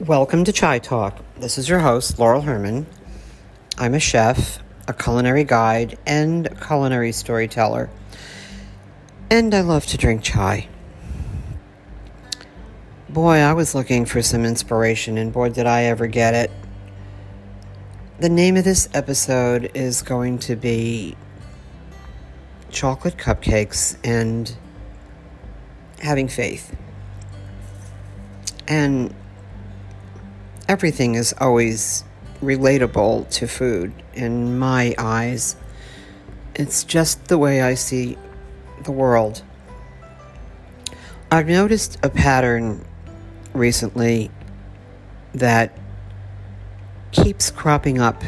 Welcome to Chai Talk. This is your host, Laurel Herman. I'm a chef, a culinary guide, and culinary storyteller. And I love to drink chai. Boy, I was looking for some inspiration, and boy, did I ever get it. The name of this episode is going to be Chocolate Cupcakes and Having Faith. And everything is always relatable to food in my eyes. It's just the way I see the world. I've noticed a pattern recently that keeps cropping up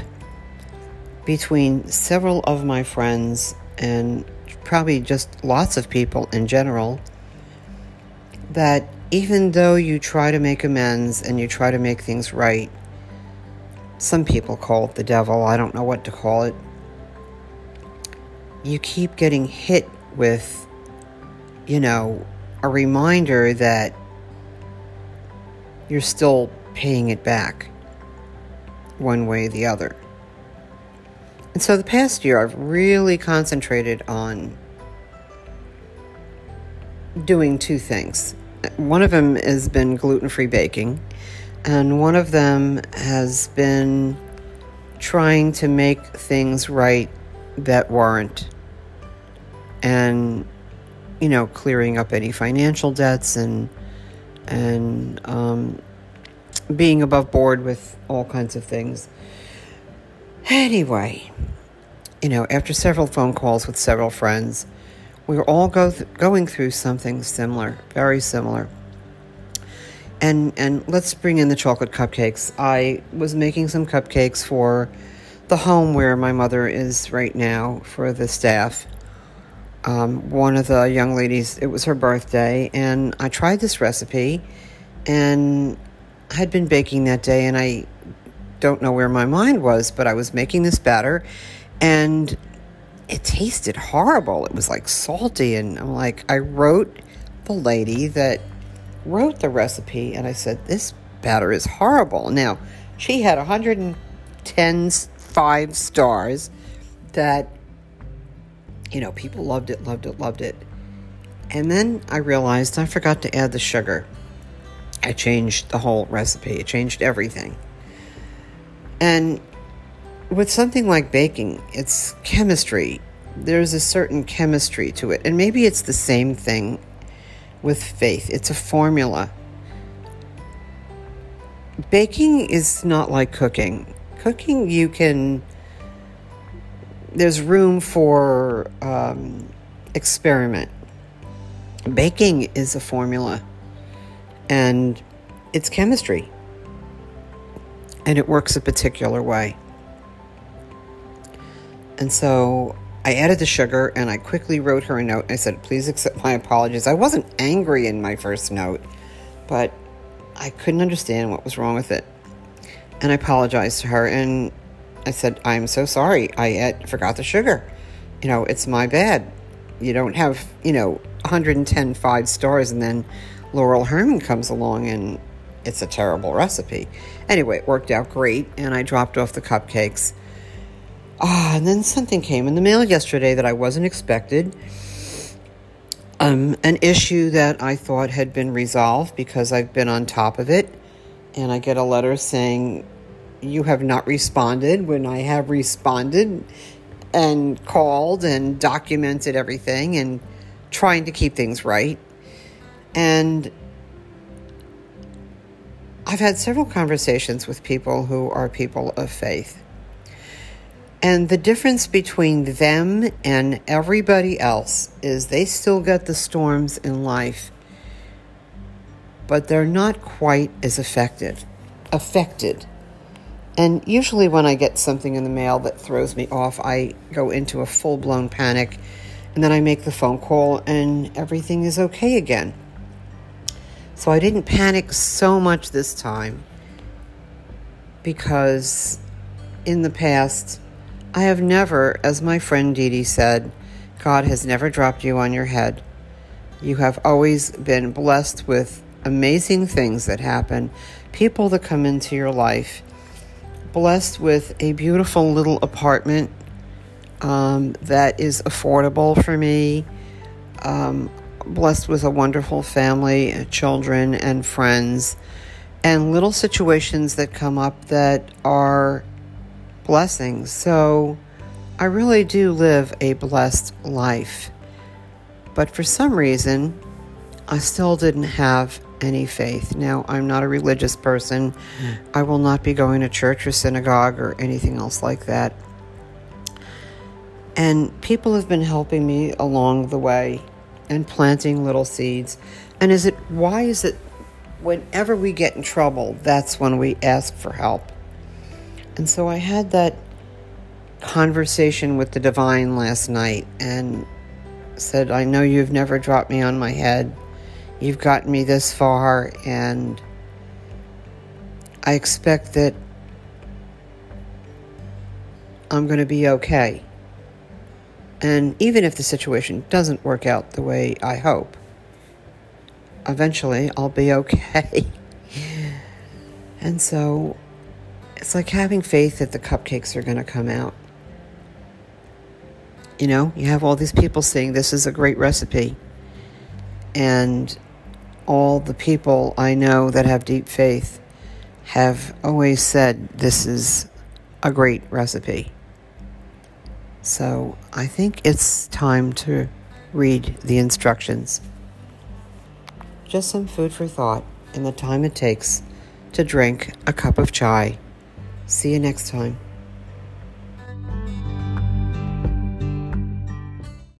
between several of my friends and probably just lots of people in general that even though you try to make amends and you try to make things right, some people call it the devil, I don't know what to call it. You keep getting hit with, you know, a reminder that you're still paying it back one way or the other. And so the past year, I've really concentrated on doing two things one of them has been gluten free baking, and one of them has been trying to make things right that weren't. And, you know, clearing up any financial debts and, and, um, being above board with all kinds of things. Anyway, you know, after several phone calls with several friends, we are all go th- going through something similar, very similar. And and let's bring in the chocolate cupcakes. I was making some cupcakes for the home where my mother is right now for the staff. Um, one of the young ladies, it was her birthday, and I tried this recipe, and I had been baking that day, and I don't know where my mind was, but I was making this batter, and it tasted horrible. It was like salty. And I'm like, I wrote the lady that wrote the recipe and I said, This batter is horrible. Now, she had 110 five stars that, you know, people loved it, loved it, loved it. And then I realized I forgot to add the sugar. I changed the whole recipe, I changed everything. And with something like baking, it's chemistry. There's a certain chemistry to it. And maybe it's the same thing with faith, it's a formula. Baking is not like cooking. Cooking, you can, there's room for um, experiment. Baking is a formula and it's chemistry and it works a particular way. And so I added the sugar and I quickly wrote her a note. I said, please accept my apologies. I wasn't angry in my first note, but I couldn't understand what was wrong with it. And I apologized to her and I said, I'm so sorry. I forgot the sugar. You know, it's my bad. You don't have, you know, 110 five stars and then Laurel Herman comes along and it's a terrible recipe. Anyway, it worked out great and I dropped off the cupcakes Ah, and then something came in the mail yesterday that I wasn't expected. Um, an issue that I thought had been resolved because I've been on top of it. And I get a letter saying, You have not responded when I have responded and called and documented everything and trying to keep things right. And I've had several conversations with people who are people of faith. And the difference between them and everybody else is they still get the storms in life, but they're not quite as affected. Affected. And usually, when I get something in the mail that throws me off, I go into a full blown panic and then I make the phone call and everything is okay again. So I didn't panic so much this time because in the past, I have never, as my friend Dee Dee said, God has never dropped you on your head. You have always been blessed with amazing things that happen, people that come into your life, blessed with a beautiful little apartment um, that is affordable for me, um, blessed with a wonderful family, children, and friends, and little situations that come up that are blessings. So I really do live a blessed life. But for some reason, I still didn't have any faith. Now, I'm not a religious person. I will not be going to church or synagogue or anything else like that. And people have been helping me along the way and planting little seeds. And is it why is it whenever we get in trouble, that's when we ask for help? And so I had that conversation with the divine last night and said, I know you've never dropped me on my head. You've gotten me this far, and I expect that I'm going to be okay. And even if the situation doesn't work out the way I hope, eventually I'll be okay. and so it's like having faith that the cupcakes are going to come out. You know, you have all these people saying this is a great recipe. And all the people I know that have deep faith have always said this is a great recipe. So I think it's time to read the instructions. Just some food for thought in the time it takes to drink a cup of chai. See you next time.